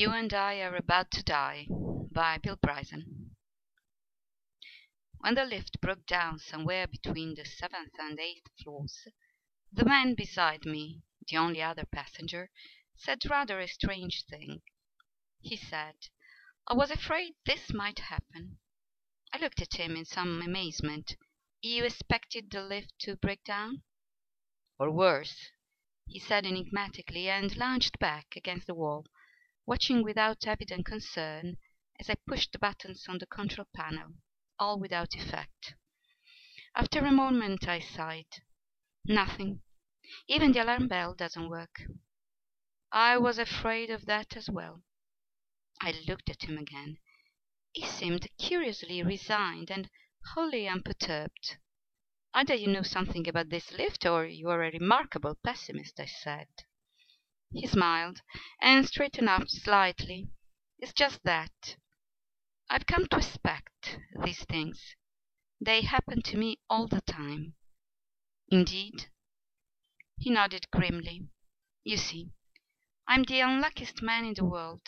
You and I Are About to Die by Bill Bryson When the lift broke down somewhere between the seventh and eighth floors, the man beside me, the only other passenger, said rather a strange thing. He said, "I was afraid this might happen." I looked at him in some amazement. "You expected the lift to break down?" "Or worse," he said enigmatically, and lounged back against the wall watching without evident concern as I pushed the buttons on the control panel, all without effect. After a moment I sighed. Nothing. Even the alarm bell doesn't work. I was afraid of that as well. I looked at him again. He seemed curiously resigned and wholly unperturbed. "Either you know something about this lift or you are a remarkable pessimist," I said. He smiled, and straightened up slightly. "It's just that. I've come to expect these things. They happen to me all the time." "Indeed?" He nodded grimly. "You see, I'm the unluckiest man in the world."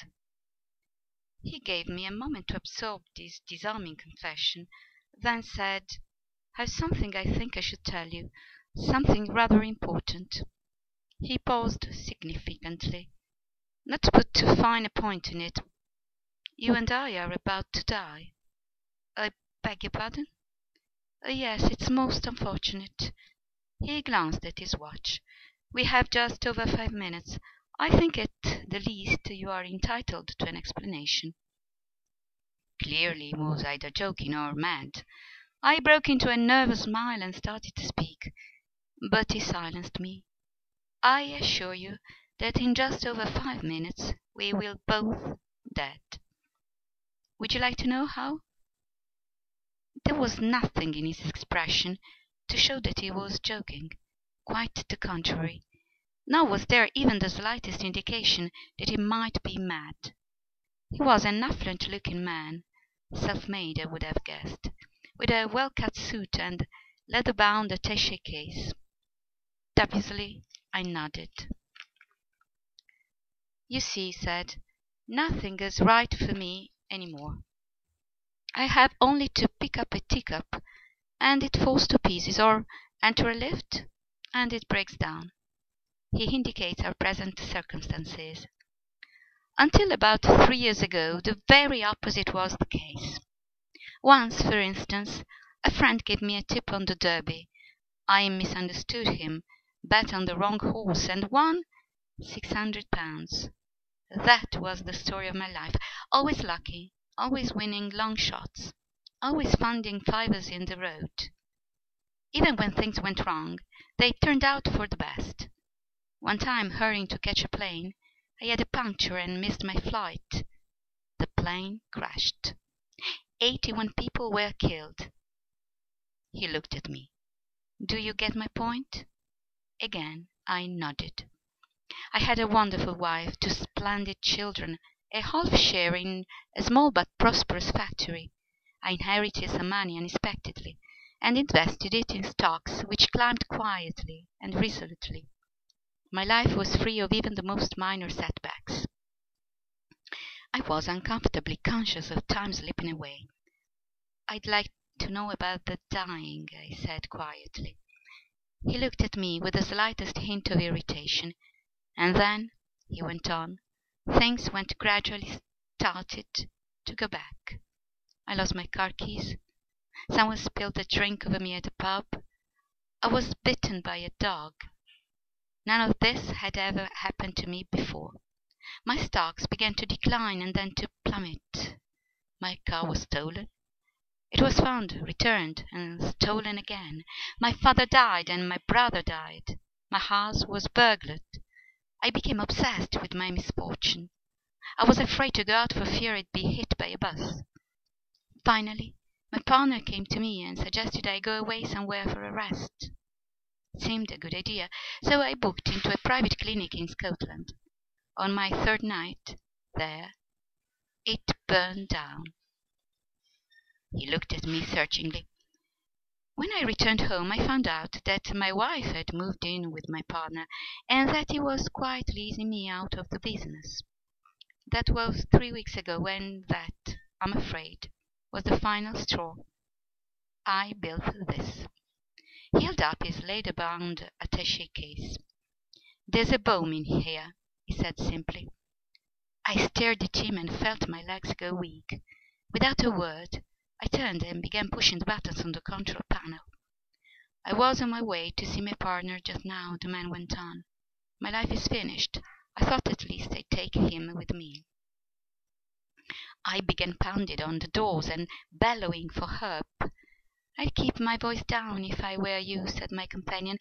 He gave me a moment to absorb this disarming confession, then said, "I've something I think I should tell you something rather important. He paused significantly. "Not to put too fine a point on it, you and I are about to die." "I beg your pardon?" Uh, "Yes, it's most unfortunate." He glanced at his watch. "We have just over five minutes. I think at the least you are entitled to an explanation." Clearly he was either joking or mad. I broke into a nervous smile and started to speak, but he silenced me. I assure you that in just over five minutes we will both dead. Would you like to know how?" There was nothing in his expression to show that he was joking. Quite the contrary. Nor was there even the slightest indication that he might be mad. He was an affluent looking man, self made I would have guessed, with a well cut suit and leather bound attache case. Dubiously I nodded. "You see," he said, "nothing is right for me any more. I have only to pick up a teacup and it falls to pieces, or enter a lift and it breaks down. He indicates our present circumstances. Until about three years ago the very opposite was the case. Once, for instance, a friend gave me a tip on the Derby. I misunderstood him bet on the wrong horse, and won six hundred pounds. That was the story of my life. Always lucky, always winning long shots, always finding fivers in the road. Even when things went wrong, they turned out for the best. One time, hurrying to catch a plane, I had a puncture and missed my flight. The plane crashed. Eighty one people were killed. He looked at me. Do you get my point? Again I nodded. I had a wonderful wife, two splendid children, a half share in a small but prosperous factory. I inherited some money unexpectedly, and invested it in stocks which climbed quietly and resolutely. My life was free of even the most minor setbacks. I was uncomfortably conscious of time slipping away. "I'd like to know about the dying," I said quietly. He looked at me with the slightest hint of irritation, and then, he went on, things went gradually started to go back. I lost my car keys. Someone spilled a drink over me at a pub. I was bitten by a dog. None of this had ever happened to me before. My stocks began to decline and then to plummet. My car was stolen. It was found, returned, and stolen again. My father died, and my brother died. My house was burglared. I became obsessed with my misfortune. I was afraid to go out for fear I'd be hit by a bus. Finally my partner came to me and suggested I go away somewhere for a rest. It seemed a good idea, so I booked into a private clinic in Scotland. On my third night there it burned down. He looked at me searchingly. When I returned home I found out that my wife had moved in with my partner, and that he was quietly easing me out of the business. That was three weeks ago, when that, I'm afraid, was the final straw. I built this." He held up his leather bound attaché case. "There's a bomb in here," he said simply. I stared at him and felt my legs go weak. Without a word I turned and began pushing the buttons on the control panel. "I was on my way to see my partner just now," the man went on. "My life is finished. I thought at least I'd take him with me." I began pounding on the doors and bellowing for help. "I'd keep my voice down if I were you," said my companion.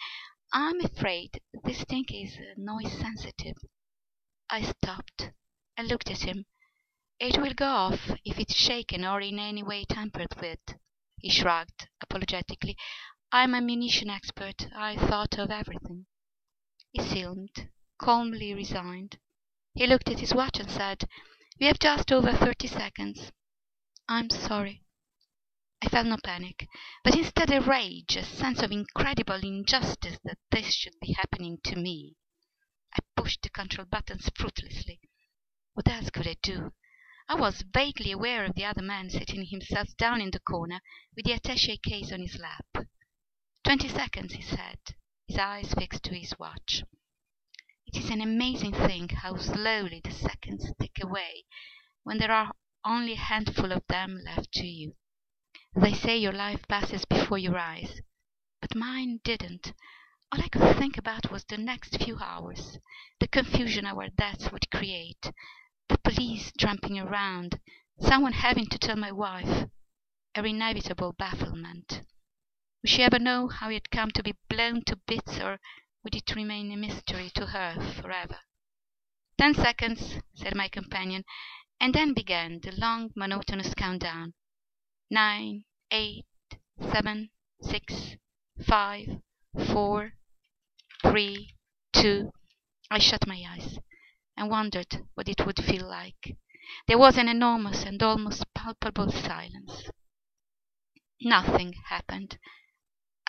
"I'm afraid this thing is noise sensitive." I stopped and looked at him. "It will go off if it's shaken or in any way tampered with." He shrugged apologetically. "I'm a munition expert. I thought of everything." He seemed calmly resigned. He looked at his watch and said, "We have just over thirty seconds. I'm sorry." I felt no panic, but instead a rage, a sense of incredible injustice that this should be happening to me. I pushed the control buttons fruitlessly. What else could I do? I was vaguely aware of the other man sitting himself down in the corner with the attaché case on his lap. "Twenty seconds," he said, his eyes fixed to his watch. It is an amazing thing how slowly the seconds tick away when there are only a handful of them left to you. They say your life passes before your eyes, but mine didn't. All I could think about was the next few hours, the confusion our deaths would create, the police tramping around, someone having to tell my wife, her inevitable bafflement. Would she ever know how he had come to be blown to bits, or would it remain a mystery to her forever? Ten seconds," said my companion, and then began the long monotonous countdown. Nine, eight, seven, six, five, four, three, two. I shut my eyes and wondered what it would feel like. There was an enormous and almost palpable silence. Nothing happened.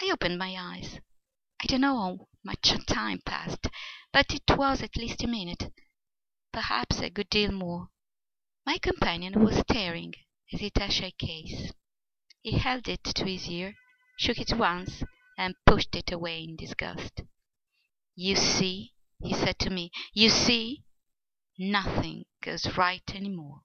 I opened my eyes. I don't know how much time passed, but it was at least a minute, perhaps a good deal more. My companion was staring at the attaché case. He held it to his ear, shook it once, and pushed it away in disgust. "You see," he said to me, "you see, nothing goes right any more."